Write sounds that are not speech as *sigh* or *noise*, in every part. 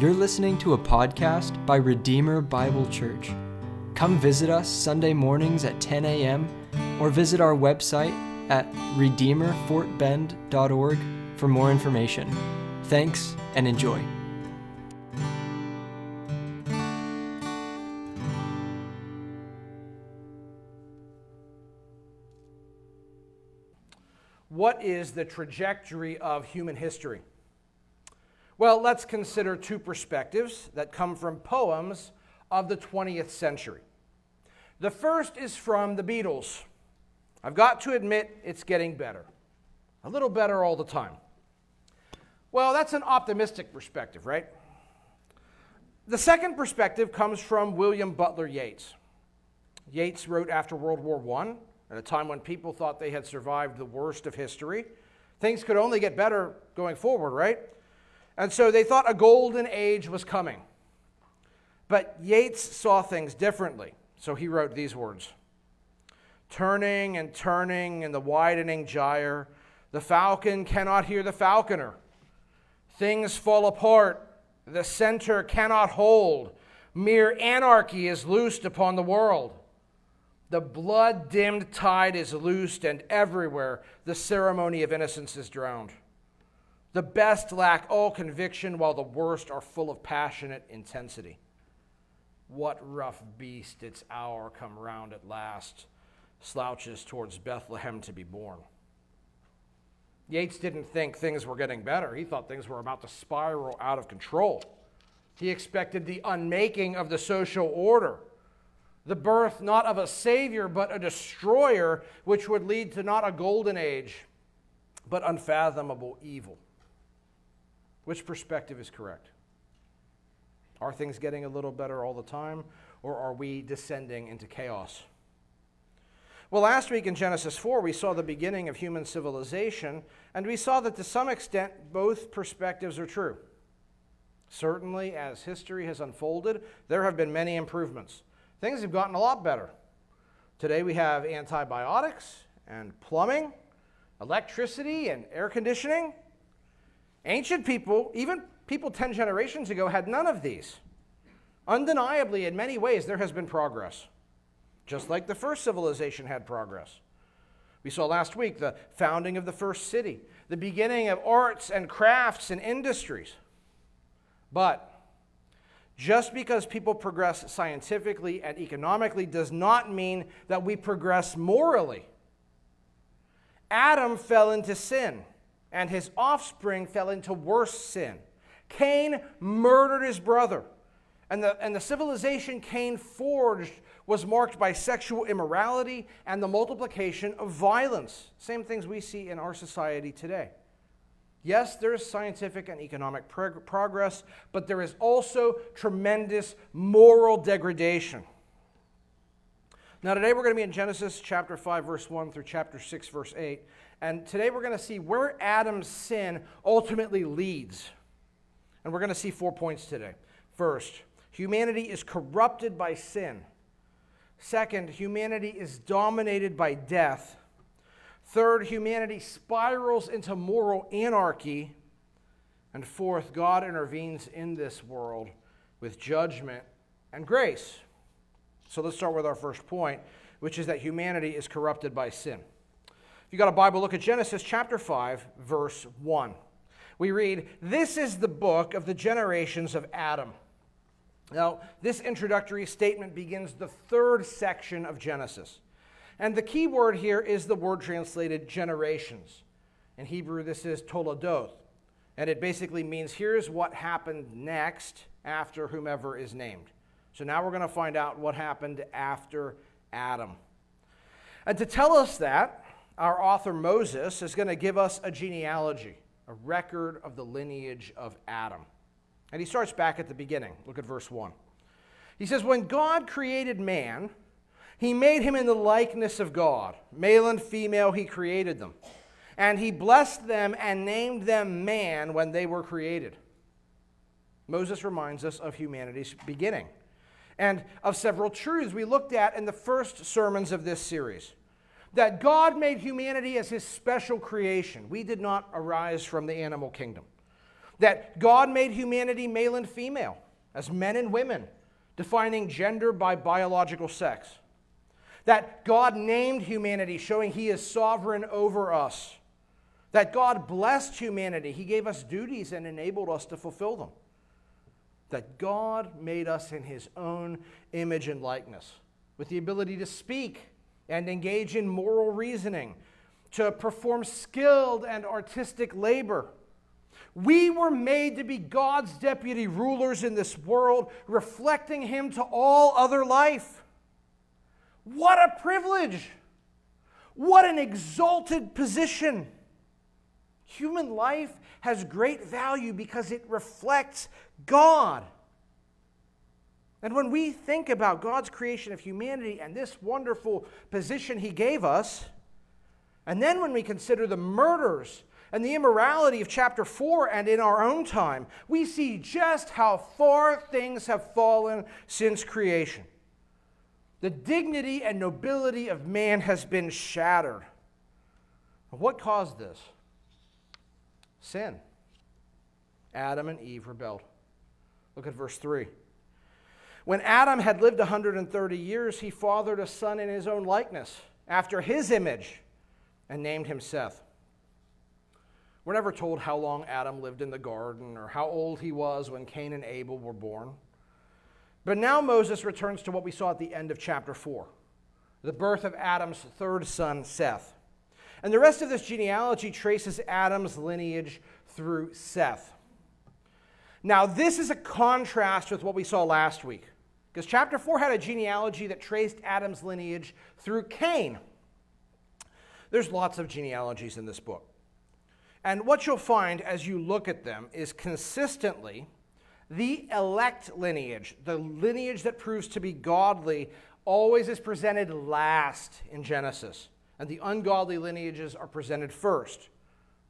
You're listening to a podcast by Redeemer Bible Church. Come visit us Sunday mornings at 10 a.m. or visit our website at redeemerfortbend.org for more information. Thanks and enjoy. What is the trajectory of human history? Well, let's consider two perspectives that come from poems of the 20th century. The first is from the Beatles. I've got to admit, it's getting better. A little better all the time. Well, that's an optimistic perspective, right? The second perspective comes from William Butler Yeats. Yeats wrote after World War I, at a time when people thought they had survived the worst of history. Things could only get better going forward, right? And so they thought a golden age was coming. But Yeats saw things differently. So he wrote these words Turning and turning in the widening gyre, the falcon cannot hear the falconer. Things fall apart, the center cannot hold. Mere anarchy is loosed upon the world. The blood dimmed tide is loosed, and everywhere the ceremony of innocence is drowned. The best lack all conviction, while the worst are full of passionate intensity. What rough beast its hour come round at last, slouches towards Bethlehem to be born. Yeats didn't think things were getting better. He thought things were about to spiral out of control. He expected the unmaking of the social order, the birth not of a savior, but a destroyer, which would lead to not a golden age, but unfathomable evil. Which perspective is correct? Are things getting a little better all the time, or are we descending into chaos? Well, last week in Genesis 4, we saw the beginning of human civilization, and we saw that to some extent both perspectives are true. Certainly, as history has unfolded, there have been many improvements. Things have gotten a lot better. Today we have antibiotics and plumbing, electricity and air conditioning. Ancient people, even people 10 generations ago, had none of these. Undeniably, in many ways, there has been progress, just like the first civilization had progress. We saw last week the founding of the first city, the beginning of arts and crafts and industries. But just because people progress scientifically and economically does not mean that we progress morally. Adam fell into sin and his offspring fell into worse sin. Cain murdered his brother. And the, and the civilization Cain forged was marked by sexual immorality and the multiplication of violence. Same things we see in our society today. Yes, there is scientific and economic prog- progress, but there is also tremendous moral degradation. Now, today we're going to be in Genesis chapter 5, verse 1 through chapter 6, verse 8. And today we're going to see where Adam's sin ultimately leads. And we're going to see four points today. First, humanity is corrupted by sin. Second, humanity is dominated by death. Third, humanity spirals into moral anarchy. And fourth, God intervenes in this world with judgment and grace. So let's start with our first point, which is that humanity is corrupted by sin you got a Bible, look at Genesis chapter 5, verse 1. We read, This is the book of the generations of Adam. Now, this introductory statement begins the third section of Genesis. And the key word here is the word translated generations. In Hebrew, this is toledoth. And it basically means here's what happened next after whomever is named. So now we're going to find out what happened after Adam. And to tell us that, our author Moses is going to give us a genealogy, a record of the lineage of Adam. And he starts back at the beginning. Look at verse 1. He says, When God created man, he made him in the likeness of God. Male and female, he created them. And he blessed them and named them man when they were created. Moses reminds us of humanity's beginning and of several truths we looked at in the first sermons of this series that God made humanity as his special creation. We did not arise from the animal kingdom. that God made humanity male and female, as men and women, defining gender by biological sex. That God named humanity, showing He is sovereign over us. That God blessed humanity, He gave us duties and enabled us to fulfill them. That God made us in His own image and likeness, with the ability to speak and engage in moral reasoning, to perform skilled and artistic labor we were made to be God's deputy rulers in this world, reflecting Him to all other life. What a privilege! What an exalted position! Human life has great value because it reflects God. And when we think about God's creation of humanity and this wonderful position He gave us, and then when we consider the murders and the immorality of chapter 4 and in our own time, we see just how far things have fallen since creation. The dignity and nobility of man has been shattered. What caused this? Sin. Adam and Eve rebelled. Look at verse 3. When Adam had lived 130 years, he fathered a son in his own likeness, after his image, and named him Seth. We're never told how long Adam lived in the garden or how old he was when Cain and Abel were born. But now Moses returns to what we saw at the end of chapter 4 the birth of Adam's third son, Seth. And the rest of this genealogy traces Adam's lineage through Seth. Now, this is a contrast with what we saw last week, because chapter 4 had a genealogy that traced Adam's lineage through Cain. There's lots of genealogies in this book. And what you'll find as you look at them is consistently the elect lineage, the lineage that proves to be godly, always is presented last in Genesis. And the ungodly lineages are presented first.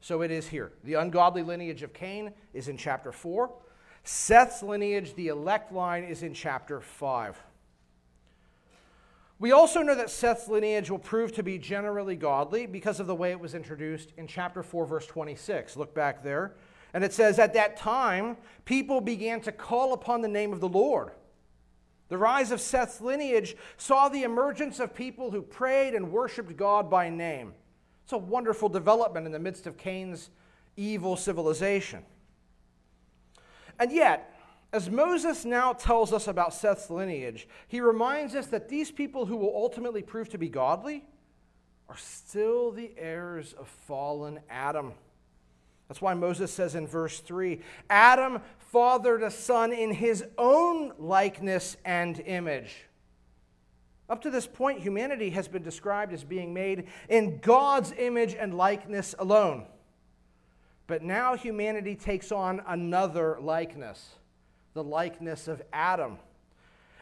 So it is here. The ungodly lineage of Cain is in chapter 4. Seth's lineage, the elect line, is in chapter 5. We also know that Seth's lineage will prove to be generally godly because of the way it was introduced in chapter 4, verse 26. Look back there. And it says, At that time, people began to call upon the name of the Lord. The rise of Seth's lineage saw the emergence of people who prayed and worshiped God by name. It's a wonderful development in the midst of Cain's evil civilization. And yet, as Moses now tells us about Seth's lineage, he reminds us that these people who will ultimately prove to be godly are still the heirs of fallen Adam. That's why Moses says in verse 3 Adam fathered a son in his own likeness and image. Up to this point, humanity has been described as being made in God's image and likeness alone. But now humanity takes on another likeness the likeness of Adam.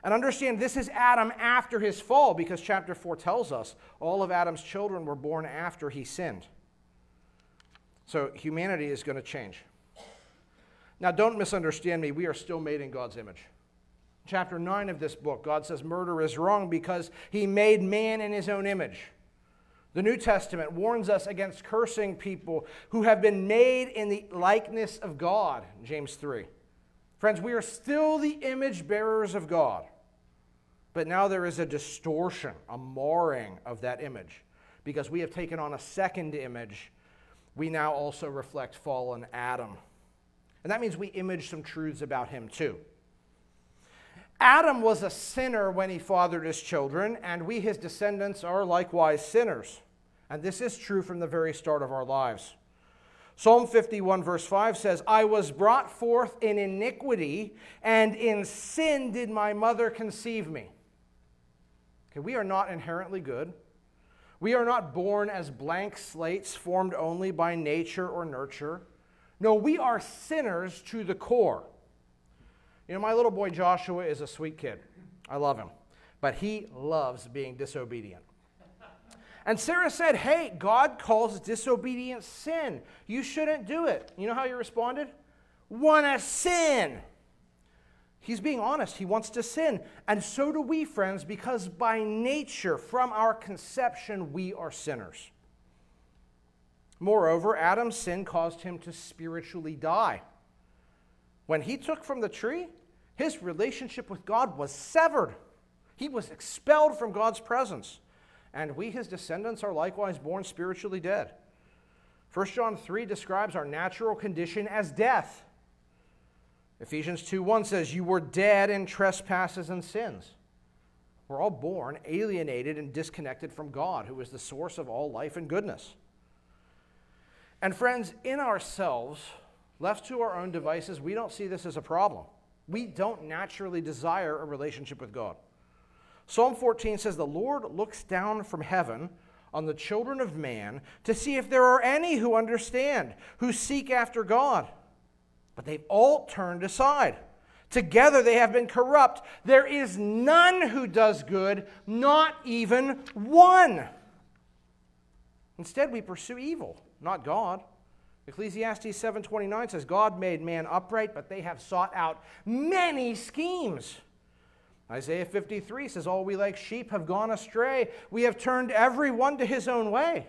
And understand this is Adam after his fall because chapter 4 tells us all of Adam's children were born after he sinned. So humanity is going to change. Now, don't misunderstand me. We are still made in God's image. Chapter 9 of this book, God says murder is wrong because he made man in his own image. The New Testament warns us against cursing people who have been made in the likeness of God, James 3. Friends, we are still the image bearers of God, but now there is a distortion, a marring of that image. Because we have taken on a second image, we now also reflect fallen Adam. And that means we image some truths about him too. Adam was a sinner when he fathered his children, and we, his descendants, are likewise sinners. And this is true from the very start of our lives. Psalm 51, verse 5 says, I was brought forth in iniquity, and in sin did my mother conceive me. Okay, we are not inherently good. We are not born as blank slates formed only by nature or nurture. No, we are sinners to the core. You know, my little boy Joshua is a sweet kid. I love him. But he loves being disobedient. And Sarah said, Hey, God calls disobedience sin. You shouldn't do it. You know how he responded? Wanna sin. He's being honest. He wants to sin. And so do we, friends, because by nature, from our conception, we are sinners. Moreover, Adam's sin caused him to spiritually die. When he took from the tree, his relationship with God was severed. He was expelled from God's presence. And we, his descendants, are likewise born spiritually dead. 1 John 3 describes our natural condition as death. Ephesians 2 1 says, You were dead in trespasses and sins. We're all born alienated and disconnected from God, who is the source of all life and goodness. And friends, in ourselves, left to our own devices, we don't see this as a problem. We don't naturally desire a relationship with God. Psalm 14 says, The Lord looks down from heaven on the children of man to see if there are any who understand, who seek after God. But they've all turned aside. Together they have been corrupt. There is none who does good, not even one. Instead, we pursue evil, not God. Ecclesiastes 7:29 says God made man upright, but they have sought out many schemes. Isaiah 53 says all we like sheep have gone astray. We have turned every one to his own way.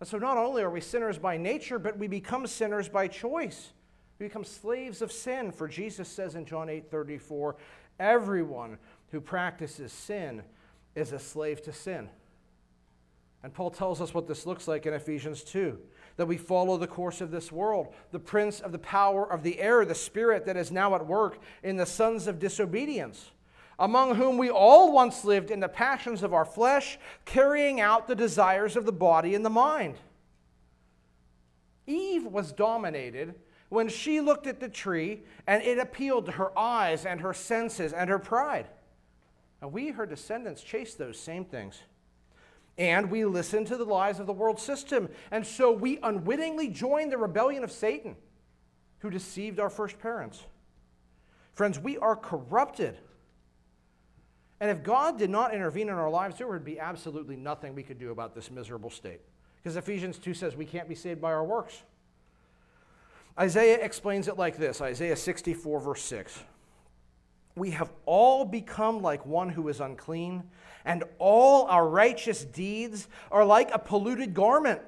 And so not only are we sinners by nature, but we become sinners by choice. We become slaves of sin, for Jesus says in John 8:34, everyone who practices sin is a slave to sin. And Paul tells us what this looks like in Ephesians 2 that we follow the course of this world, the prince of the power of the air, the spirit that is now at work in the sons of disobedience, among whom we all once lived in the passions of our flesh, carrying out the desires of the body and the mind. Eve was dominated when she looked at the tree and it appealed to her eyes and her senses and her pride. And we, her descendants, chase those same things and we listen to the lies of the world system. And so we unwittingly join the rebellion of Satan, who deceived our first parents. Friends, we are corrupted. And if God did not intervene in our lives, there would be absolutely nothing we could do about this miserable state. Because Ephesians 2 says we can't be saved by our works. Isaiah explains it like this Isaiah 64, verse 6. We have all become like one who is unclean and all our righteous deeds are like a polluted garment.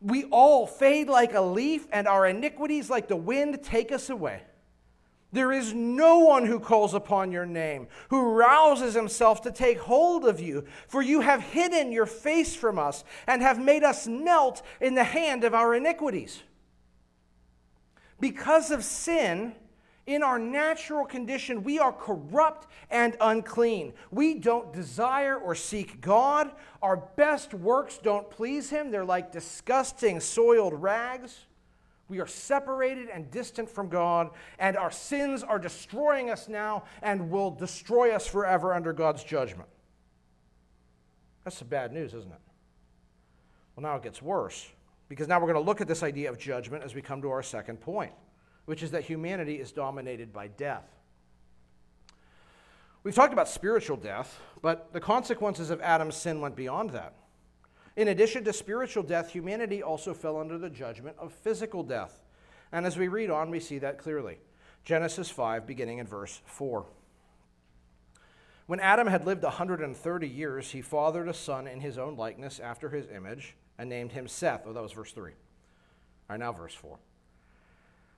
We all fade like a leaf, and our iniquities, like the wind, take us away. There is no one who calls upon your name, who rouses himself to take hold of you, for you have hidden your face from us and have made us melt in the hand of our iniquities. Because of sin, in our natural condition, we are corrupt and unclean. We don't desire or seek God. Our best works don't please Him. They're like disgusting, soiled rags. We are separated and distant from God, and our sins are destroying us now and will destroy us forever under God's judgment. That's some bad news, isn't it? Well, now it gets worse, because now we're going to look at this idea of judgment as we come to our second point which is that humanity is dominated by death. We've talked about spiritual death, but the consequences of Adam's sin went beyond that. In addition to spiritual death, humanity also fell under the judgment of physical death. And as we read on, we see that clearly. Genesis 5, beginning in verse 4. When Adam had lived 130 years, he fathered a son in his own likeness after his image and named him Seth. Oh, that was verse 3. All right, now verse 4.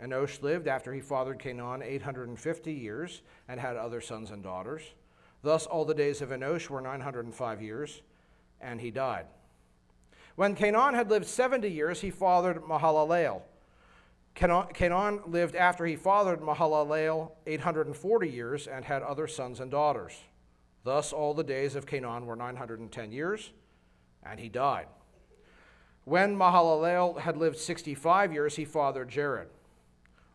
Cainan. Enosh lived after he fathered Cainan 850 years and had other sons and daughters. Thus, all the days of Enosh were 905 years, and he died. When Cainan had lived 70 years, he fathered Mahalalel. Cainan lived after he fathered Mahalalel 840 years and had other sons and daughters. Thus, all the days of Cainan were 910 years, and he died. When Mahalalel had lived 65 years, he fathered Jared.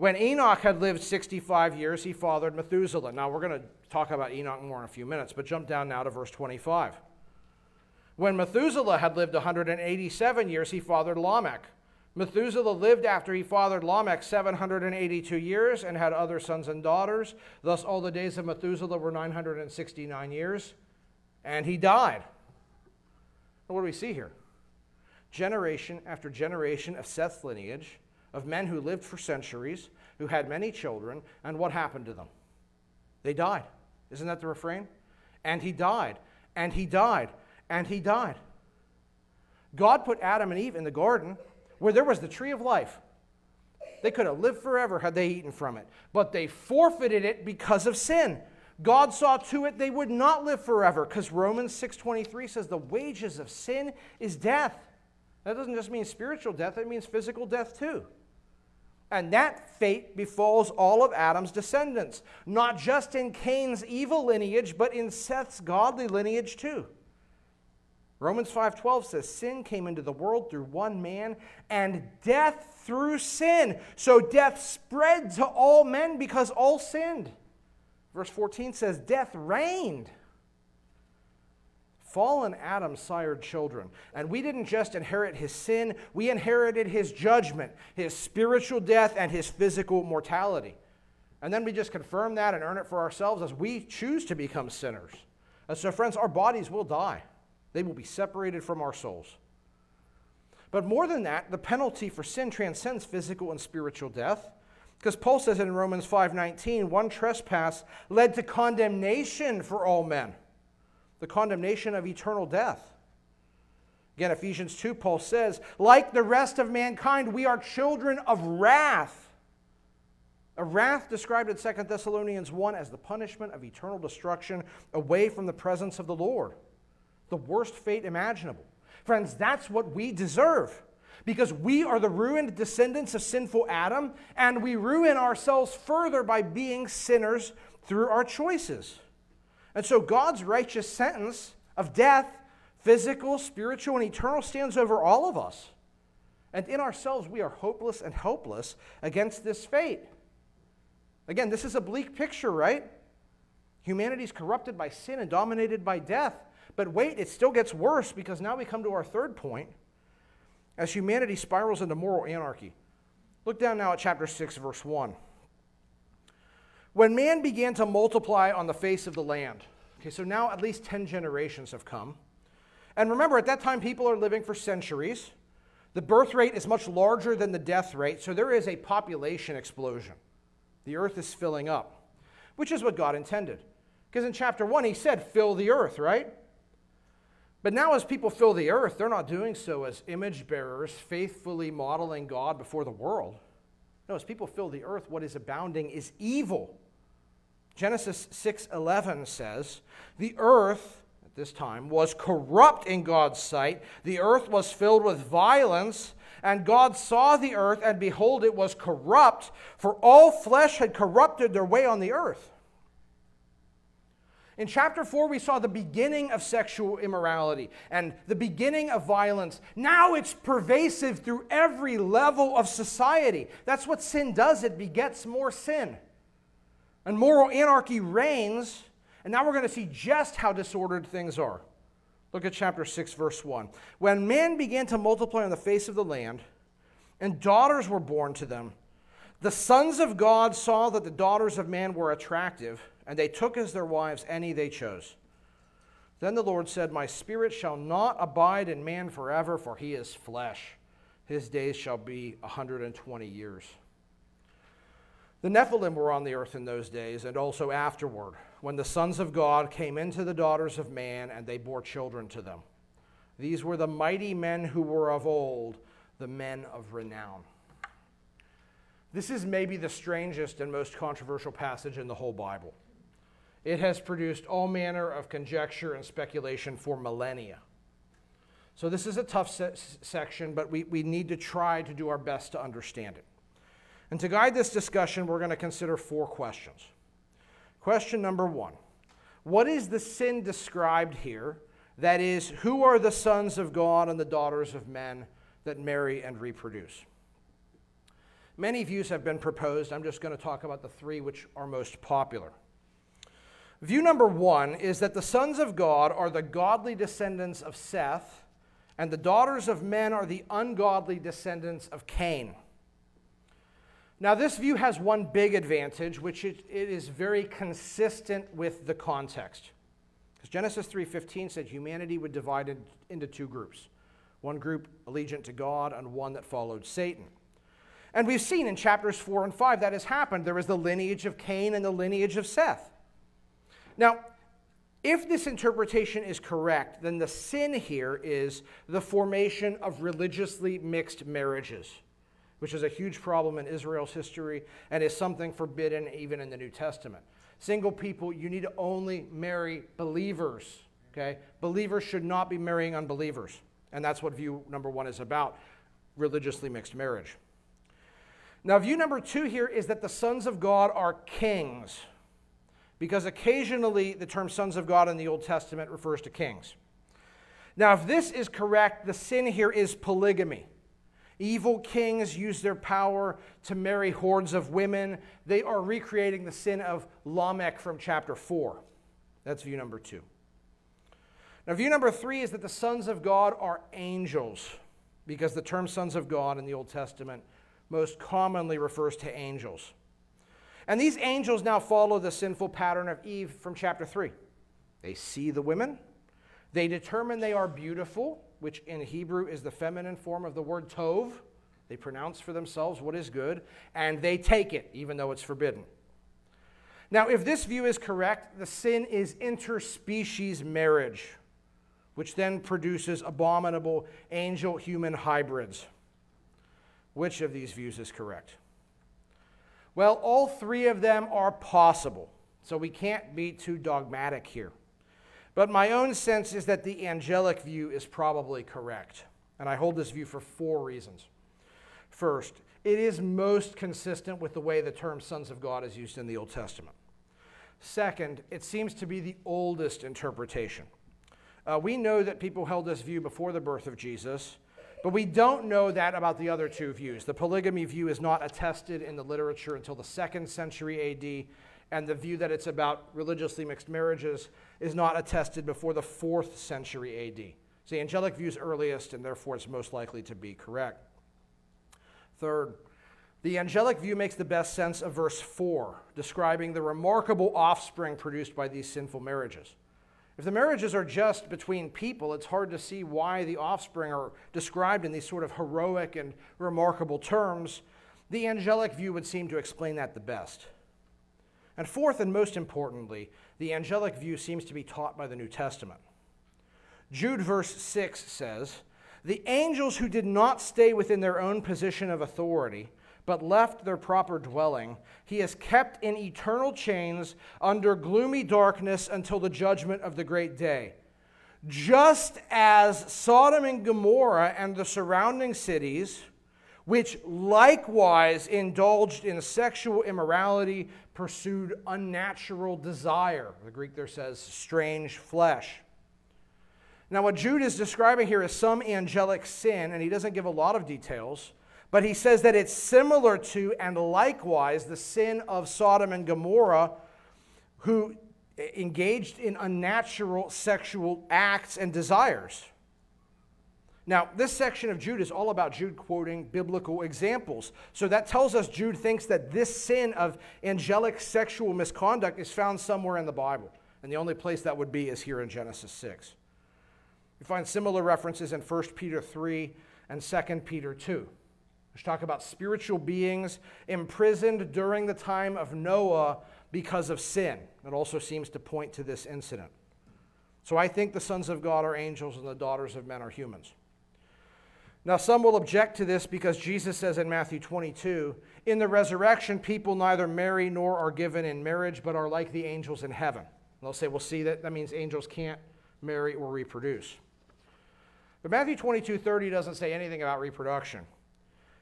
When Enoch had lived 65 years, he fathered Methuselah. Now, we're going to talk about Enoch more in a few minutes, but jump down now to verse 25. When Methuselah had lived 187 years, he fathered Lamech. Methuselah lived after he fathered Lamech 782 years and had other sons and daughters. Thus, all the days of Methuselah were 969 years, and he died. What do we see here? Generation after generation of Seth's lineage, of men who lived for centuries, who had many children, and what happened to them? They died. Isn't that the refrain? And he died, and he died, and he died. God put Adam and Eve in the garden where there was the tree of life. They could have lived forever had they eaten from it, but they forfeited it because of sin. God saw to it they would not live forever because Romans 6:23 says the wages of sin is death. That doesn't just mean spiritual death, it means physical death too. And that fate befalls all of Adam's descendants, not just in Cain's evil lineage, but in Seth's godly lineage too. Romans 5:12 says sin came into the world through one man and death through sin. So death spread to all men because all sinned. Verse 14 says death reigned. Fallen Adam sired children, and we didn't just inherit his sin, we inherited his judgment, his spiritual death and his physical mortality. And then we just confirm that and earn it for ourselves as we choose to become sinners. And so friends, our bodies will die. They will be separated from our souls. But more than that, the penalty for sin transcends physical and spiritual death. Because Paul says in Romans 5:19, one trespass led to condemnation for all men, the condemnation of eternal death. Again, Ephesians 2, Paul says, like the rest of mankind, we are children of wrath. A wrath described in 2 Thessalonians 1 as the punishment of eternal destruction away from the presence of the Lord the worst fate imaginable. Friends, that's what we deserve because we are the ruined descendants of sinful Adam, and we ruin ourselves further by being sinners through our choices. And so God's righteous sentence of death, physical, spiritual, and eternal, stands over all of us. And in ourselves, we are hopeless and helpless against this fate. Again, this is a bleak picture, right? Humanity is corrupted by sin and dominated by death. But wait, it still gets worse because now we come to our third point as humanity spirals into moral anarchy. Look down now at chapter 6, verse 1. When man began to multiply on the face of the land, okay, so now at least 10 generations have come. And remember, at that time, people are living for centuries. The birth rate is much larger than the death rate, so there is a population explosion. The earth is filling up, which is what God intended. Because in chapter 1, he said, fill the earth, right? But now, as people fill the earth, they're not doing so as image bearers, faithfully modeling God before the world. No, as people fill the earth, what is abounding is evil. Genesis 6:11 says, "The earth at this time was corrupt in God's sight. The earth was filled with violence, and God saw the earth, and behold, it was corrupt, for all flesh had corrupted their way on the earth." In chapter 4, we saw the beginning of sexual immorality and the beginning of violence. Now it's pervasive through every level of society. That's what sin does, it begets more sin. And moral anarchy reigns. And now we're going to see just how disordered things are. Look at chapter 6, verse 1. When men began to multiply on the face of the land, and daughters were born to them, the sons of God saw that the daughters of man were attractive and they took as their wives any they chose. Then the Lord said, My spirit shall not abide in man forever, for he is flesh. His days shall be a 120 years. The Nephilim were on the earth in those days, and also afterward, when the sons of God came into the daughters of man, and they bore children to them. These were the mighty men who were of old, the men of renown. This is maybe the strangest and most controversial passage in the whole Bible. It has produced all manner of conjecture and speculation for millennia. So, this is a tough se- section, but we, we need to try to do our best to understand it. And to guide this discussion, we're going to consider four questions. Question number one what is the sin described here? That is, who are the sons of God and the daughters of men that marry and reproduce? Many views have been proposed. I'm just going to talk about the three which are most popular. View number one is that the sons of God are the godly descendants of Seth, and the daughters of men are the ungodly descendants of Cain. Now, this view has one big advantage, which it, it is very consistent with the context. Because Genesis 3:15 said humanity would divide into two groups. One group allegiant to God and one that followed Satan. And we've seen in chapters 4 and 5 that has happened. There was the lineage of Cain and the lineage of Seth. Now, if this interpretation is correct, then the sin here is the formation of religiously mixed marriages, which is a huge problem in Israel's history and is something forbidden even in the New Testament. Single people, you need to only marry believers, okay? Believers should not be marrying unbelievers. And that's what view number one is about religiously mixed marriage. Now, view number two here is that the sons of God are kings, because occasionally the term sons of God in the Old Testament refers to kings. Now, if this is correct, the sin here is polygamy. Evil kings use their power to marry hordes of women. They are recreating the sin of Lamech from chapter 4. That's view number two. Now, view number three is that the sons of God are angels, because the term sons of God in the Old Testament most commonly refers to angels. And these angels now follow the sinful pattern of Eve from chapter 3. They see the women, they determine they are beautiful, which in Hebrew is the feminine form of the word tov. They pronounce for themselves what is good, and they take it, even though it's forbidden. Now, if this view is correct, the sin is interspecies marriage, which then produces abominable angel human hybrids. Which of these views is correct? Well, all three of them are possible, so we can't be too dogmatic here. But my own sense is that the angelic view is probably correct, and I hold this view for four reasons. First, it is most consistent with the way the term sons of God is used in the Old Testament. Second, it seems to be the oldest interpretation. Uh, we know that people held this view before the birth of Jesus, but we don't know that about the other two views. The polygamy view is not attested in the literature until the second century AD, and the view that it's about religiously mixed marriages is not attested before the fourth century AD. So the angelic view is earliest, and therefore it's most likely to be correct. Third, the angelic view makes the best sense of verse 4, describing the remarkable offspring produced by these sinful marriages. If the marriages are just between people, it's hard to see why the offspring are described in these sort of heroic and remarkable terms. The angelic view would seem to explain that the best. And fourth, and most importantly, the angelic view seems to be taught by the New Testament. Jude, verse 6 says, The angels who did not stay within their own position of authority, but left their proper dwelling, he has kept in eternal chains under gloomy darkness until the judgment of the great day. Just as Sodom and Gomorrah and the surrounding cities, which likewise indulged in sexual immorality, pursued unnatural desire. The Greek there says strange flesh. Now, what Jude is describing here is some angelic sin, and he doesn't give a lot of details. But he says that it's similar to and likewise the sin of Sodom and Gomorrah, who engaged in unnatural sexual acts and desires. Now, this section of Jude is all about Jude quoting biblical examples. So that tells us Jude thinks that this sin of angelic sexual misconduct is found somewhere in the Bible. And the only place that would be is here in Genesis 6. We find similar references in 1 Peter 3 and 2 Peter 2 which talk about spiritual beings imprisoned during the time of Noah because of sin. It also seems to point to this incident. So I think the sons of God are angels and the daughters of men are humans. Now, some will object to this because Jesus says in Matthew 22 In the resurrection, people neither marry nor are given in marriage, but are like the angels in heaven. And they'll say, Well, see, that, that means angels can't marry or reproduce. But Matthew 22 30 doesn't say anything about reproduction.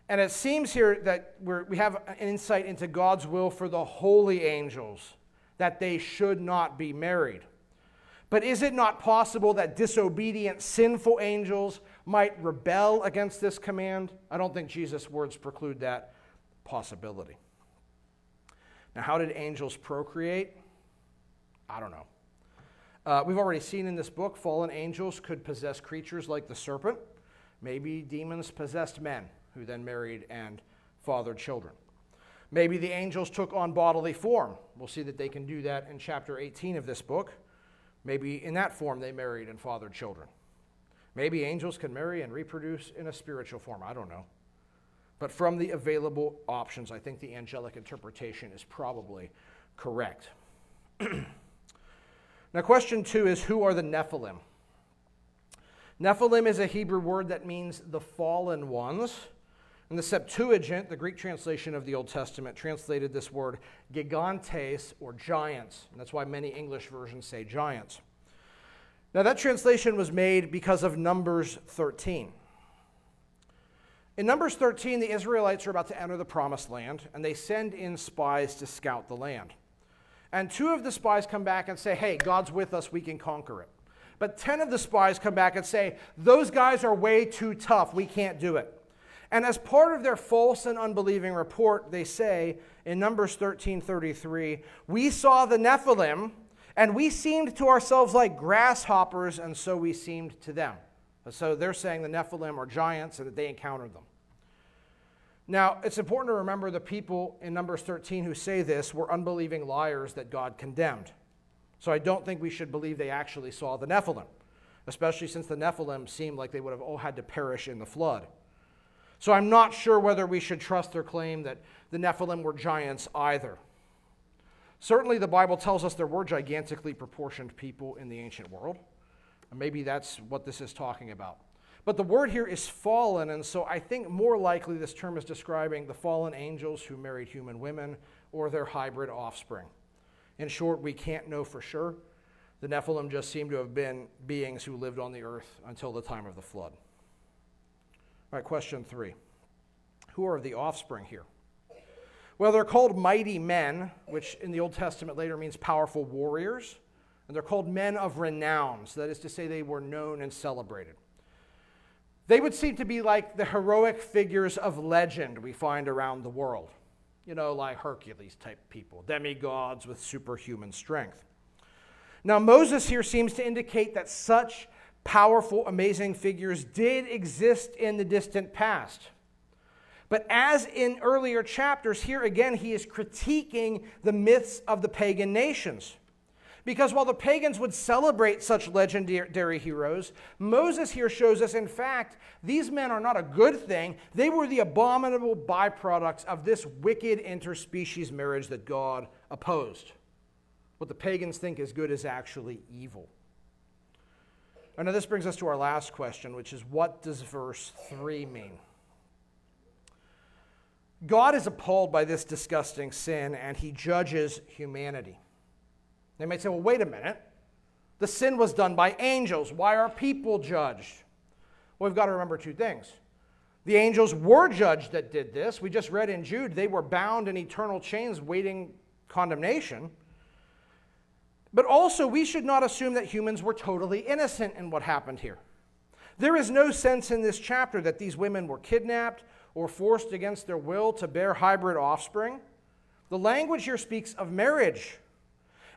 And it seems here that we have an insight into God's will for the holy angels, that they should not be married. But is it not possible that disobedient, sinful angels might rebel against this command? I don't think Jesus' words preclude that possibility. Now, how did angels procreate? I don't know. Uh, we've already seen in this book fallen angels could possess creatures like the serpent. Maybe demons possessed men who then married and fathered children. Maybe the angels took on bodily form. We'll see that they can do that in chapter 18 of this book. Maybe in that form they married and fathered children. Maybe angels can marry and reproduce in a spiritual form. I don't know. But from the available options, I think the angelic interpretation is probably correct. *clears throat* now, question two is Who are the Nephilim? Nephilim is a Hebrew word that means the fallen ones. In the Septuagint, the Greek translation of the Old Testament, translated this word gigantes or giants. And that's why many English versions say giants. Now, that translation was made because of Numbers 13. In Numbers 13, the Israelites are about to enter the promised land, and they send in spies to scout the land. And two of the spies come back and say, Hey, God's with us, we can conquer it. But 10 of the spies come back and say, Those guys are way too tough, we can't do it. And as part of their false and unbelieving report, they say in Numbers 13:33, "We saw the Nephilim, and we seemed to ourselves like grasshoppers, and so we seemed to them." So they're saying the Nephilim are giants and that they encountered them. Now, it's important to remember the people in Numbers 13 who say this were unbelieving liars that God condemned. So I don't think we should believe they actually saw the Nephilim, especially since the Nephilim seemed like they would have all had to perish in the flood. So I'm not sure whether we should trust their claim that the Nephilim were giants either. Certainly, the Bible tells us there were gigantically proportioned people in the ancient world. And maybe that's what this is talking about. But the word here is fallen, and so I think more likely this term is describing the fallen angels who married human women or their hybrid offspring. In short, we can't know for sure. The Nephilim just seem to have been beings who lived on the earth until the time of the flood. All right, question three Who are the offspring here? Well, they're called mighty men, which in the Old Testament later means powerful warriors. And they're called men of renown, so that is to say, they were known and celebrated. They would seem to be like the heroic figures of legend we find around the world. You know, like Hercules type people, demigods with superhuman strength. Now, Moses here seems to indicate that such powerful, amazing figures did exist in the distant past. But as in earlier chapters, here again, he is critiquing the myths of the pagan nations. Because while the pagans would celebrate such legendary heroes, Moses here shows us, in fact, these men are not a good thing. They were the abominable byproducts of this wicked interspecies marriage that God opposed. What the pagans think is good is actually evil. And now this brings us to our last question, which is what does verse 3 mean? God is appalled by this disgusting sin and he judges humanity. They might say, well, wait a minute. The sin was done by angels. Why are people judged? Well, we've got to remember two things. The angels were judged that did this. We just read in Jude, they were bound in eternal chains waiting condemnation. But also, we should not assume that humans were totally innocent in what happened here. There is no sense in this chapter that these women were kidnapped or forced against their will to bear hybrid offspring. The language here speaks of marriage.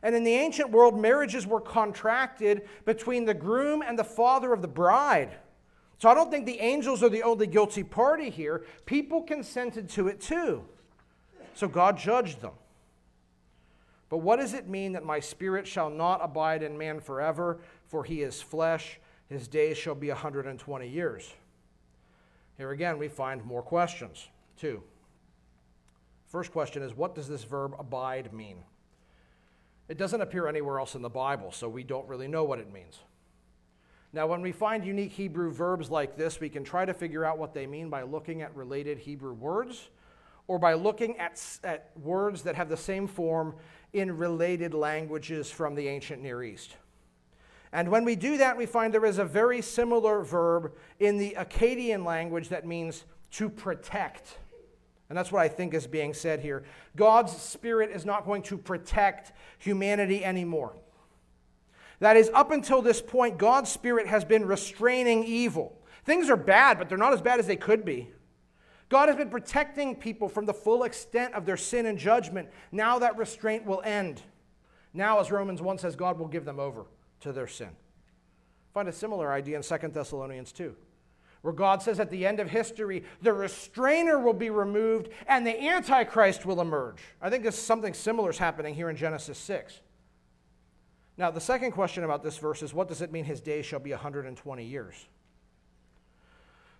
And in the ancient world, marriages were contracted between the groom and the father of the bride. So I don't think the angels are the only guilty party here. People consented to it too. So God judged them. But what does it mean that my spirit shall not abide in man forever, for he is flesh? His days shall be 120 years. Here again, we find more questions. Two. First question is what does this verb abide mean? It doesn't appear anywhere else in the Bible, so we don't really know what it means. Now, when we find unique Hebrew verbs like this, we can try to figure out what they mean by looking at related Hebrew words or by looking at, at words that have the same form in related languages from the ancient Near East. And when we do that, we find there is a very similar verb in the Akkadian language that means to protect. And that's what I think is being said here. God's Spirit is not going to protect humanity anymore. That is, up until this point, God's Spirit has been restraining evil. Things are bad, but they're not as bad as they could be. God has been protecting people from the full extent of their sin and judgment. Now that restraint will end. Now, as Romans 1 says, God will give them over to their sin. Find a similar idea in 2 Thessalonians 2, where God says at the end of history, the restrainer will be removed and the Antichrist will emerge. I think this, something similar is happening here in Genesis 6. Now, the second question about this verse is what does it mean his days shall be 120 years?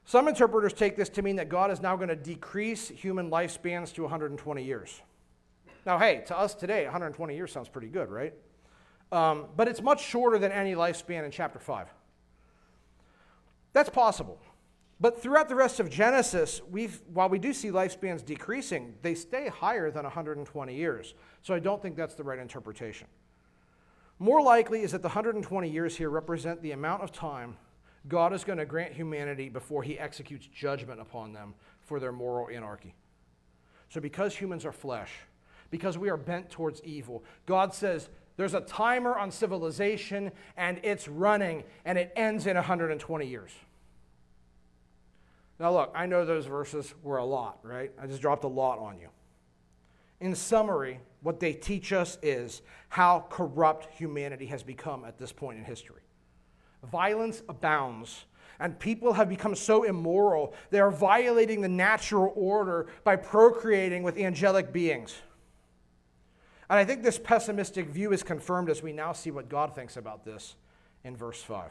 Some interpreters take this to mean that God is now going to decrease human lifespans to 120 years. Now, hey, to us today, 120 years sounds pretty good, right? Um, but it's much shorter than any lifespan in chapter 5. That's possible. But throughout the rest of Genesis, we've, while we do see lifespans decreasing, they stay higher than 120 years. So I don't think that's the right interpretation. More likely is that the 120 years here represent the amount of time God is going to grant humanity before he executes judgment upon them for their moral anarchy. So, because humans are flesh, because we are bent towards evil, God says there's a timer on civilization and it's running and it ends in 120 years. Now, look, I know those verses were a lot, right? I just dropped a lot on you. In summary, what they teach us is how corrupt humanity has become at this point in history. Violence abounds, and people have become so immoral, they are violating the natural order by procreating with angelic beings. And I think this pessimistic view is confirmed as we now see what God thinks about this in verse 5.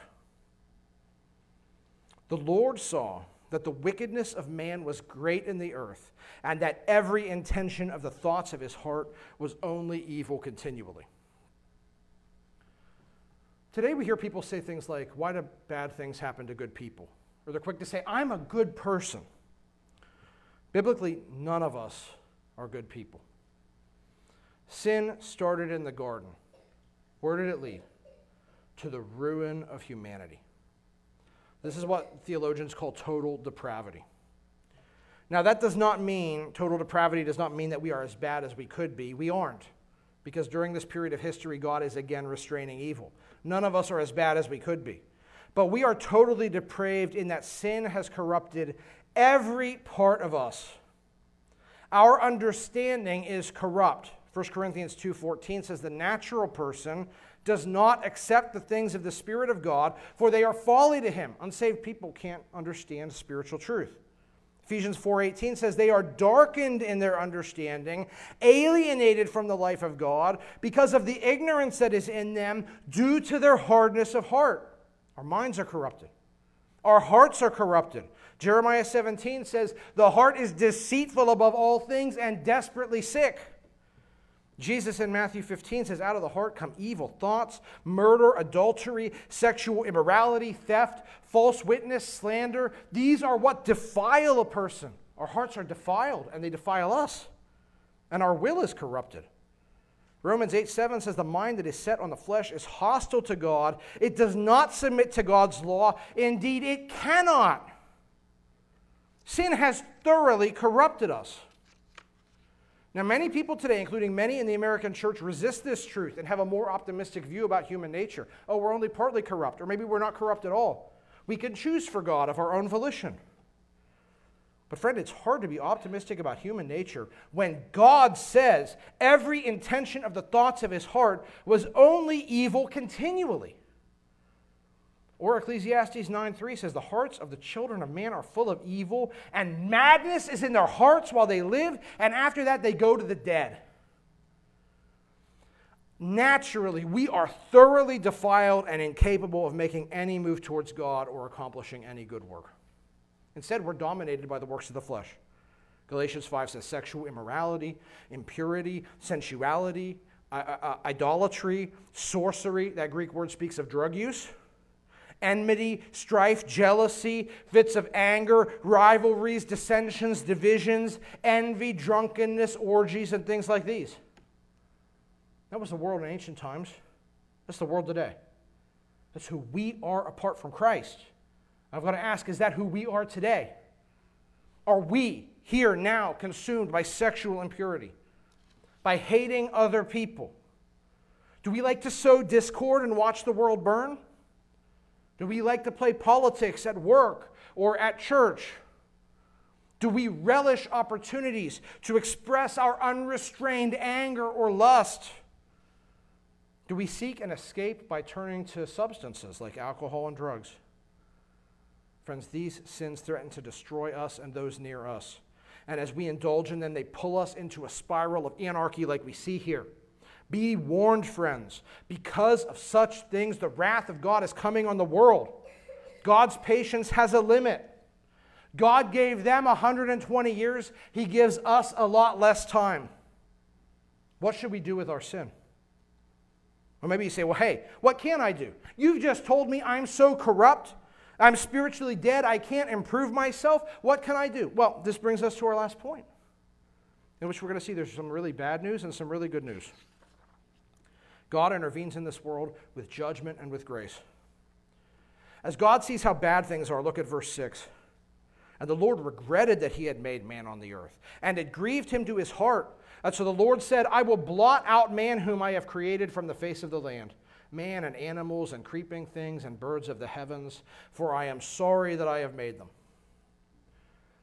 The Lord saw that the wickedness of man was great in the earth, and that every intention of the thoughts of his heart was only evil continually. Today we hear people say things like, Why do bad things happen to good people? Or they're quick to say, I'm a good person. Biblically, none of us are good people. Sin started in the garden. Where did it lead? To the ruin of humanity. This is what theologians call total depravity. Now, that does not mean, total depravity does not mean that we are as bad as we could be. We aren't. Because during this period of history, God is again restraining evil. None of us are as bad as we could be. But we are totally depraved in that sin has corrupted every part of us. Our understanding is corrupt. 1 Corinthians 2:14 says the natural person does not accept the things of the spirit of God for they are folly to him. Unsaved people can't understand spiritual truth. Ephesians 4:18 says they are darkened in their understanding, alienated from the life of God because of the ignorance that is in them due to their hardness of heart. Our minds are corrupted. Our hearts are corrupted. Jeremiah 17 says, "The heart is deceitful above all things and desperately sick." Jesus in Matthew 15 says, Out of the heart come evil thoughts, murder, adultery, sexual immorality, theft, false witness, slander. These are what defile a person. Our hearts are defiled, and they defile us. And our will is corrupted. Romans 8 7 says, The mind that is set on the flesh is hostile to God. It does not submit to God's law. Indeed, it cannot. Sin has thoroughly corrupted us. Now, many people today, including many in the American church, resist this truth and have a more optimistic view about human nature. Oh, we're only partly corrupt, or maybe we're not corrupt at all. We can choose for God of our own volition. But, friend, it's hard to be optimistic about human nature when God says every intention of the thoughts of his heart was only evil continually. Or Ecclesiastes 9:3 says, The hearts of the children of man are full of evil, and madness is in their hearts while they live, and after that they go to the dead. Naturally, we are thoroughly defiled and incapable of making any move towards God or accomplishing any good work. Instead, we're dominated by the works of the flesh. Galatians 5 says sexual immorality, impurity, sensuality, idolatry, sorcery. That Greek word speaks of drug use enmity, strife, jealousy, fits of anger, rivalries, dissensions, divisions, envy, drunkenness, orgies, and things like these. That was the world in ancient times. That's the world today. That's who we are apart from Christ. I've got to ask is that who we are today? Are we here now consumed by sexual impurity, by hating other people? Do we like to sow discord and watch the world burn? Do we like to play politics at work or at church? Do we relish opportunities to express our unrestrained anger or lust? Do we seek an escape by turning to substances like alcohol and drugs? Friends, these sins threaten to destroy us and those near us. And as we indulge in them, they pull us into a spiral of anarchy like we see here. Be warned, friends. Because of such things, the wrath of God is coming on the world. God's patience has a limit. God gave them 120 years, He gives us a lot less time. What should we do with our sin? Or maybe you say, well, hey, what can I do? You've just told me I'm so corrupt. I'm spiritually dead. I can't improve myself. What can I do? Well, this brings us to our last point, in which we're going to see there's some really bad news and some really good news. God intervenes in this world with judgment and with grace. As God sees how bad things are, look at verse 6. And the Lord regretted that he had made man on the earth, and it grieved him to his heart. And so the Lord said, I will blot out man whom I have created from the face of the land, man and animals and creeping things and birds of the heavens, for I am sorry that I have made them.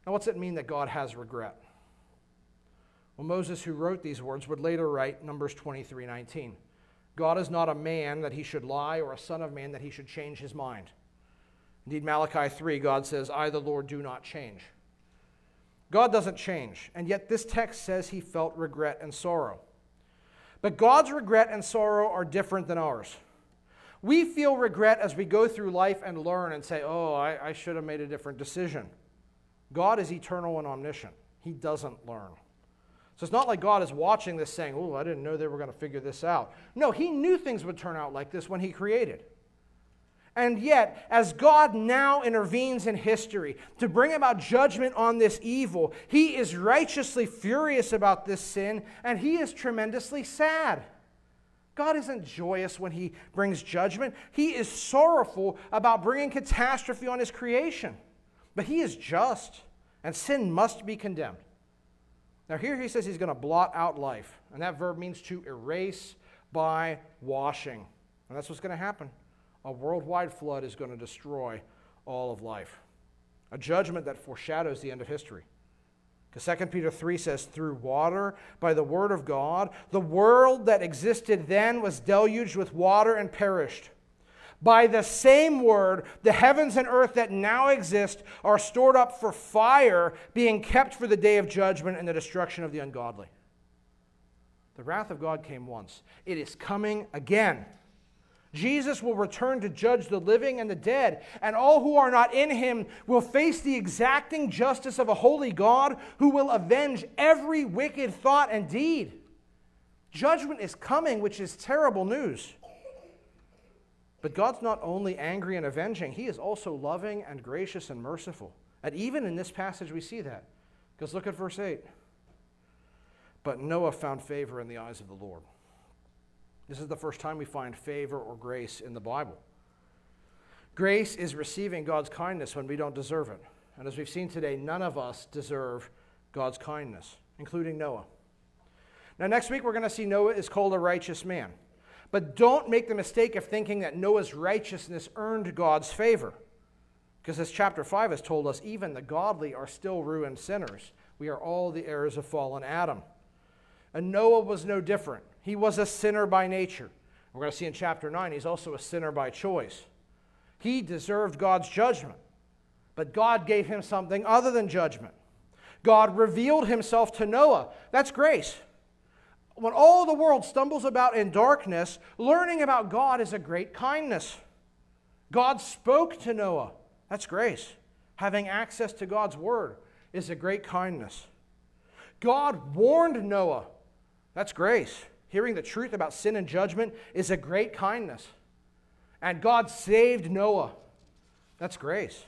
Now, what's it mean that God has regret? Well, Moses, who wrote these words, would later write Numbers 23 19. God is not a man that he should lie, or a son of man that he should change his mind. Indeed, Malachi 3, God says, I, the Lord, do not change. God doesn't change, and yet this text says he felt regret and sorrow. But God's regret and sorrow are different than ours. We feel regret as we go through life and learn and say, oh, I, I should have made a different decision. God is eternal and omniscient, He doesn't learn. So it's not like God is watching this saying, Oh, I didn't know they were going to figure this out. No, He knew things would turn out like this when He created. And yet, as God now intervenes in history to bring about judgment on this evil, He is righteously furious about this sin and He is tremendously sad. God isn't joyous when He brings judgment, He is sorrowful about bringing catastrophe on His creation. But He is just, and sin must be condemned. Now, here he says he's going to blot out life. And that verb means to erase by washing. And that's what's going to happen. A worldwide flood is going to destroy all of life. A judgment that foreshadows the end of history. Because 2 Peter 3 says, through water, by the word of God, the world that existed then was deluged with water and perished. By the same word, the heavens and earth that now exist are stored up for fire, being kept for the day of judgment and the destruction of the ungodly. The wrath of God came once, it is coming again. Jesus will return to judge the living and the dead, and all who are not in him will face the exacting justice of a holy God who will avenge every wicked thought and deed. Judgment is coming, which is terrible news. But God's not only angry and avenging, He is also loving and gracious and merciful. And even in this passage, we see that. Because look at verse 8. But Noah found favor in the eyes of the Lord. This is the first time we find favor or grace in the Bible. Grace is receiving God's kindness when we don't deserve it. And as we've seen today, none of us deserve God's kindness, including Noah. Now, next week, we're going to see Noah is called a righteous man. But don't make the mistake of thinking that Noah's righteousness earned God's favor. Because as chapter 5 has told us, even the godly are still ruined sinners. We are all the heirs of fallen Adam. And Noah was no different. He was a sinner by nature. We're going to see in chapter 9, he's also a sinner by choice. He deserved God's judgment, but God gave him something other than judgment. God revealed himself to Noah. That's grace when all the world stumbles about in darkness, learning about God is a great kindness. God spoke to Noah. That's grace. Having access to God's word is a great kindness. God warned Noah. That's grace. Hearing the truth about sin and judgment is a great kindness. And God saved Noah. That's grace.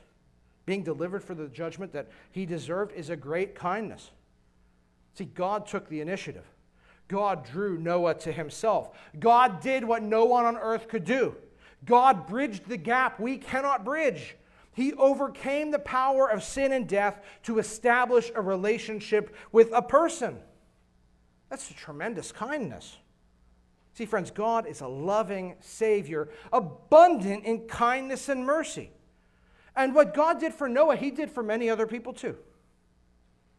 Being delivered for the judgment that he deserved is a great kindness. See, God took the initiative. God drew Noah to himself. God did what no one on earth could do. God bridged the gap we cannot bridge. He overcame the power of sin and death to establish a relationship with a person. That's a tremendous kindness. See, friends, God is a loving Savior, abundant in kindness and mercy. And what God did for Noah, He did for many other people too.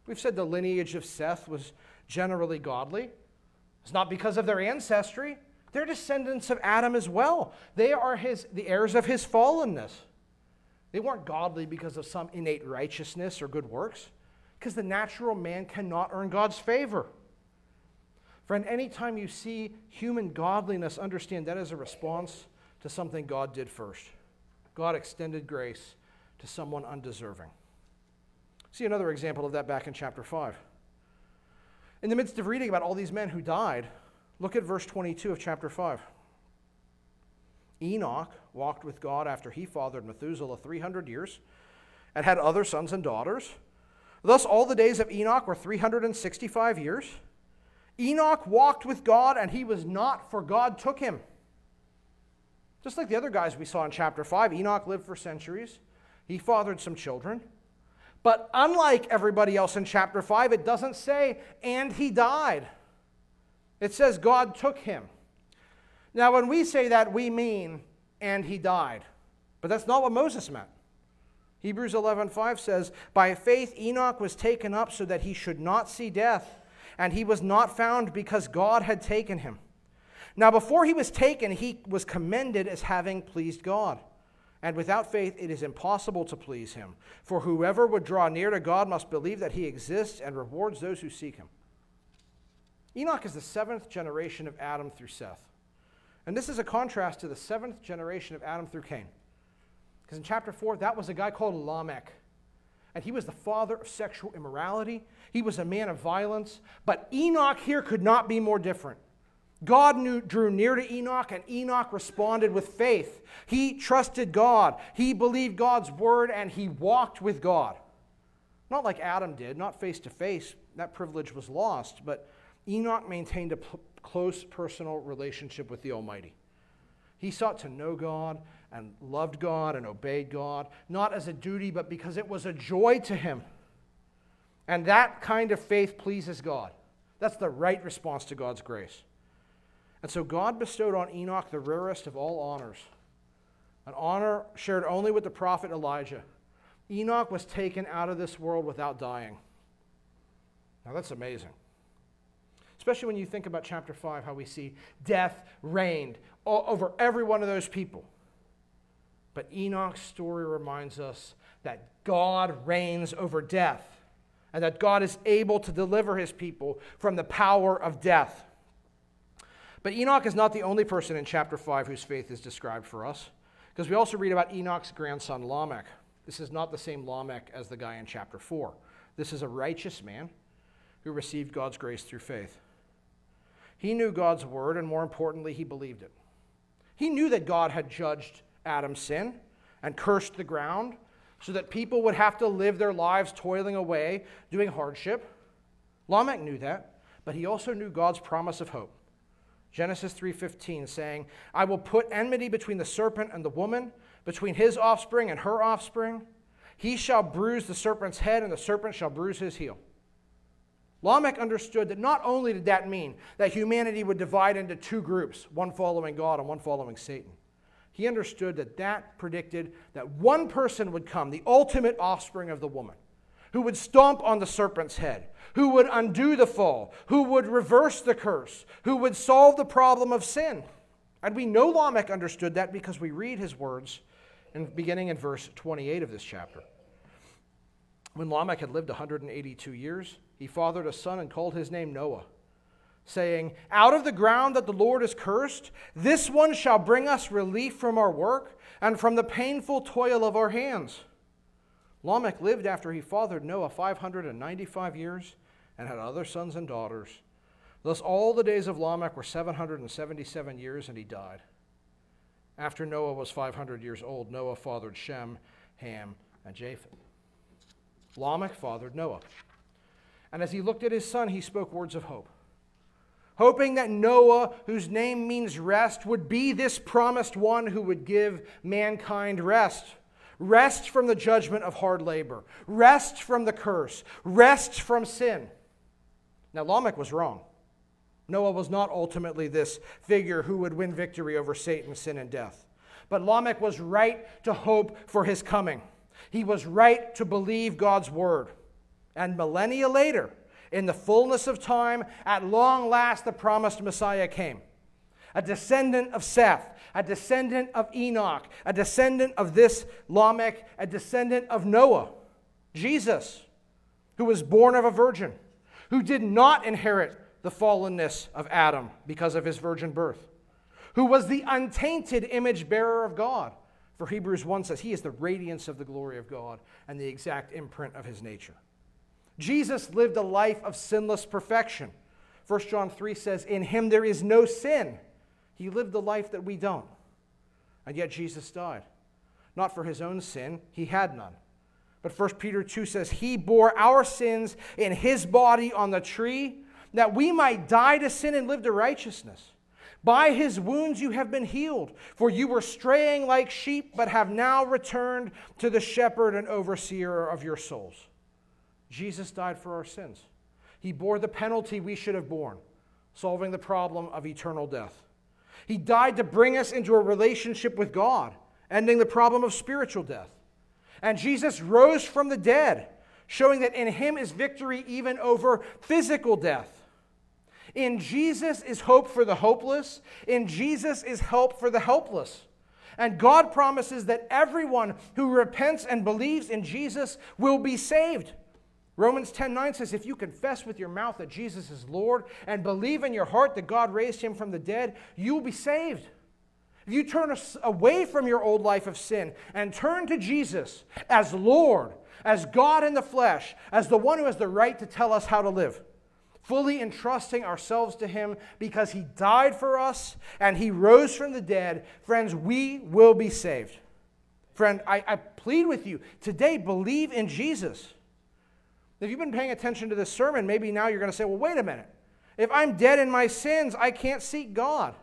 We've said the lineage of Seth was generally godly. It's not because of their ancestry, they're descendants of Adam as well. They are his, the heirs of his fallenness. They weren't godly because of some innate righteousness or good works, because the natural man cannot earn God's favor. Friend, anytime you see human godliness, understand that is a response to something God did first. God extended grace to someone undeserving. See another example of that back in chapter 5. In the midst of reading about all these men who died, look at verse 22 of chapter 5. Enoch walked with God after he fathered Methuselah 300 years and had other sons and daughters. Thus, all the days of Enoch were 365 years. Enoch walked with God and he was not, for God took him. Just like the other guys we saw in chapter 5, Enoch lived for centuries. He fathered some children. But unlike everybody else in chapter 5, it doesn't say, and he died. It says God took him. Now, when we say that, we mean, and he died. But that's not what Moses meant. Hebrews 11:5 says, "By faith Enoch was taken up so that he should not see death, and he was not found because God had taken him." Now, before he was taken, he was commended as having pleased God. And without faith, it is impossible to please him. For whoever would draw near to God must believe that he exists and rewards those who seek him. Enoch is the seventh generation of Adam through Seth. And this is a contrast to the seventh generation of Adam through Cain. Because in chapter 4, that was a guy called Lamech. And he was the father of sexual immorality. He was a man of violence. But Enoch here could not be more different. God knew, drew near to Enoch, and Enoch responded with faith. He trusted God, he believed God's word, and he walked with God. Not like Adam did, not face to face. That privilege was lost, but Enoch maintained a p- close personal relationship with the Almighty. He sought to know God and loved God and obeyed God, not as a duty, but because it was a joy to him. And that kind of faith pleases God. That's the right response to God's grace. And so God bestowed on Enoch the rarest of all honors, an honor shared only with the prophet Elijah. Enoch was taken out of this world without dying. Now that's amazing. Especially when you think about chapter 5, how we see death reigned over every one of those people. But Enoch's story reminds us that God reigns over death and that God is able to deliver his people from the power of death. But Enoch is not the only person in chapter 5 whose faith is described for us, because we also read about Enoch's grandson Lamech. This is not the same Lamech as the guy in chapter 4. This is a righteous man who received God's grace through faith. He knew God's word, and more importantly, he believed it. He knew that God had judged Adam's sin and cursed the ground so that people would have to live their lives toiling away, doing hardship. Lamech knew that, but he also knew God's promise of hope. Genesis 3:15 saying, "I will put enmity between the serpent and the woman, between his offspring and her offspring. He shall bruise the serpent's head and the serpent shall bruise his heel." Lamech understood that not only did that mean that humanity would divide into two groups, one following God and one following Satan. He understood that that predicted that one person would come, the ultimate offspring of the woman, who would stomp on the serpent's head, who would undo the fall, who would reverse the curse, who would solve the problem of sin. And we know Lamech understood that because we read his words in, beginning in verse 28 of this chapter. When Lamech had lived 182 years, he fathered a son and called his name Noah, saying, Out of the ground that the Lord has cursed, this one shall bring us relief from our work and from the painful toil of our hands. Lamech lived after he fathered Noah 595 years and had other sons and daughters. Thus, all the days of Lamech were 777 years, and he died. After Noah was 500 years old, Noah fathered Shem, Ham, and Japheth. Lamech fathered Noah. And as he looked at his son, he spoke words of hope. Hoping that Noah, whose name means rest, would be this promised one who would give mankind rest. Rest from the judgment of hard labor, rest from the curse, rest from sin. Now, Lamech was wrong. Noah was not ultimately this figure who would win victory over Satan, sin, and death. But Lamech was right to hope for his coming. He was right to believe God's word. And millennia later, in the fullness of time, at long last, the promised Messiah came. A descendant of Seth, a descendant of Enoch, a descendant of this Lamech, a descendant of Noah, Jesus, who was born of a virgin, who did not inherit the fallenness of Adam because of his virgin birth, who was the untainted image bearer of God. For Hebrews 1 says, He is the radiance of the glory of God and the exact imprint of his nature. Jesus lived a life of sinless perfection. 1 John 3 says, In him there is no sin. He lived the life that we don't. And yet Jesus died. Not for his own sin, he had none. But 1 Peter 2 says, He bore our sins in his body on the tree that we might die to sin and live to righteousness. By his wounds you have been healed, for you were straying like sheep, but have now returned to the shepherd and overseer of your souls. Jesus died for our sins. He bore the penalty we should have borne, solving the problem of eternal death. He died to bring us into a relationship with God, ending the problem of spiritual death. And Jesus rose from the dead, showing that in him is victory even over physical death. In Jesus is hope for the hopeless. In Jesus is help for the helpless. And God promises that everyone who repents and believes in Jesus will be saved. Romans 10 9 says, If you confess with your mouth that Jesus is Lord and believe in your heart that God raised him from the dead, you will be saved. If you turn away from your old life of sin and turn to Jesus as Lord, as God in the flesh, as the one who has the right to tell us how to live, fully entrusting ourselves to Him because He died for us and He rose from the dead, friends, we will be saved. Friend, I, I plead with you today, believe in Jesus. If you've been paying attention to this sermon, maybe now you're going to say, well, wait a minute. If I'm dead in my sins, I can't seek God.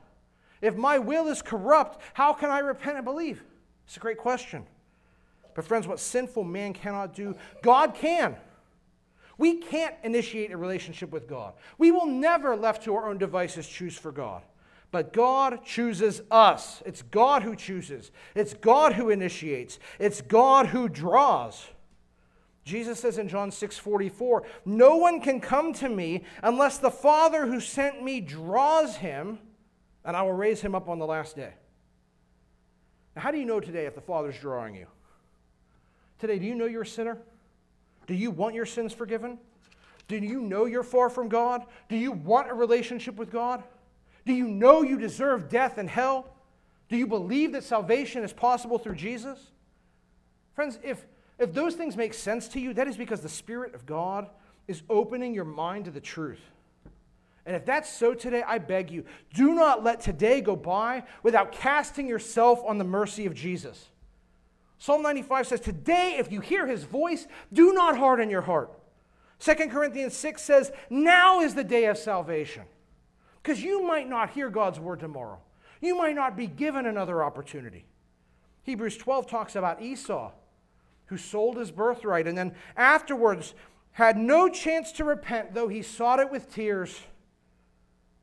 If my will is corrupt, how can I repent and believe? It's a great question. But, friends, what sinful man cannot do, God can. We can't initiate a relationship with God. We will never, left to our own devices, choose for God. But God chooses us. It's God who chooses, it's God who initiates, it's God who draws. Jesus says in John 6 44, No one can come to me unless the Father who sent me draws him, and I will raise him up on the last day. Now, how do you know today if the Father's drawing you? Today, do you know you're a sinner? Do you want your sins forgiven? Do you know you're far from God? Do you want a relationship with God? Do you know you deserve death and hell? Do you believe that salvation is possible through Jesus? Friends, if, if those things make sense to you, that is because the Spirit of God is opening your mind to the truth. And if that's so today, I beg you, do not let today go by without casting yourself on the mercy of Jesus. Psalm 95 says, Today, if you hear his voice, do not harden your heart. 2 Corinthians 6 says, Now is the day of salvation. Because you might not hear God's word tomorrow. You might not be given another opportunity. Hebrews 12 talks about Esau, who sold his birthright and then afterwards had no chance to repent, though he sought it with tears.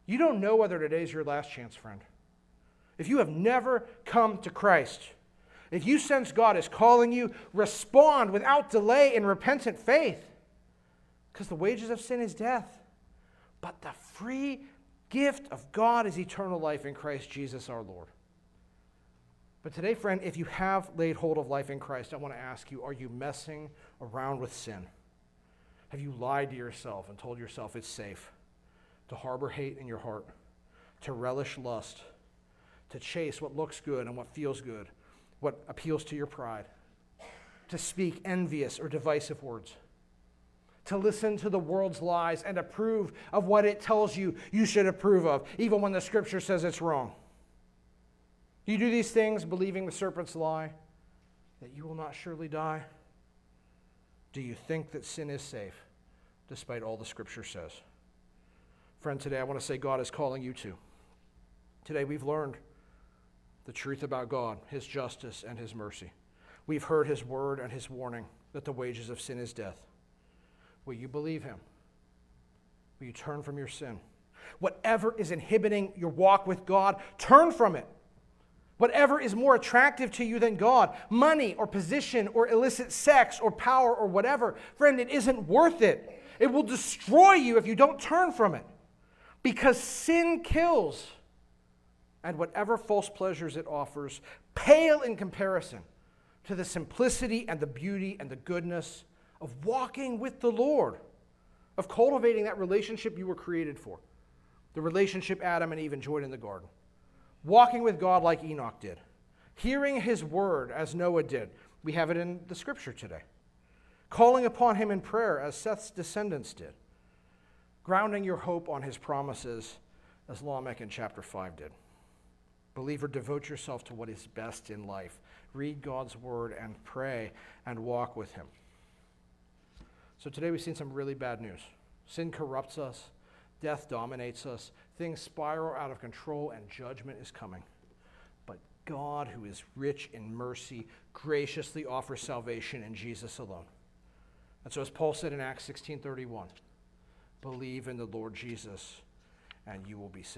You don't know whether today's your last chance, friend. If you have never come to Christ, if you sense God is calling you, respond without delay in repentant faith. Because the wages of sin is death. But the free gift of God is eternal life in Christ Jesus our Lord. But today, friend, if you have laid hold of life in Christ, I want to ask you are you messing around with sin? Have you lied to yourself and told yourself it's safe to harbor hate in your heart, to relish lust, to chase what looks good and what feels good? what appeals to your pride, to speak envious or divisive words, to listen to the world's lies and approve of what it tells you you should approve of, even when the scripture says it's wrong. You do these things believing the serpent's lie that you will not surely die? Do you think that sin is safe despite all the scripture says? Friend, today I want to say God is calling you to. Today we've learned the truth about God, His justice, and His mercy. We've heard His word and His warning that the wages of sin is death. Will you believe Him? Will you turn from your sin? Whatever is inhibiting your walk with God, turn from it. Whatever is more attractive to you than God, money or position or illicit sex or power or whatever, friend, it isn't worth it. It will destroy you if you don't turn from it. Because sin kills, and whatever false pleasures it offers pale in comparison to the simplicity and the beauty and the goodness of walking with the Lord, of cultivating that relationship you were created for, the relationship Adam and Eve enjoyed in the garden walking with God like Enoch did, hearing his word as Noah did. We have it in the scripture today. Calling upon him in prayer as Seth's descendants did. Grounding your hope on his promises as Lamech in chapter 5 did. Believer, devote yourself to what is best in life. Read God's word and pray and walk with him. So today we've seen some really bad news. Sin corrupts us, death dominates us, things spiral out of control, and judgment is coming. But God, who is rich in mercy, graciously offers salvation in Jesus alone. And so as Paul said in Acts 16:31, believe in the Lord Jesus and you will be saved.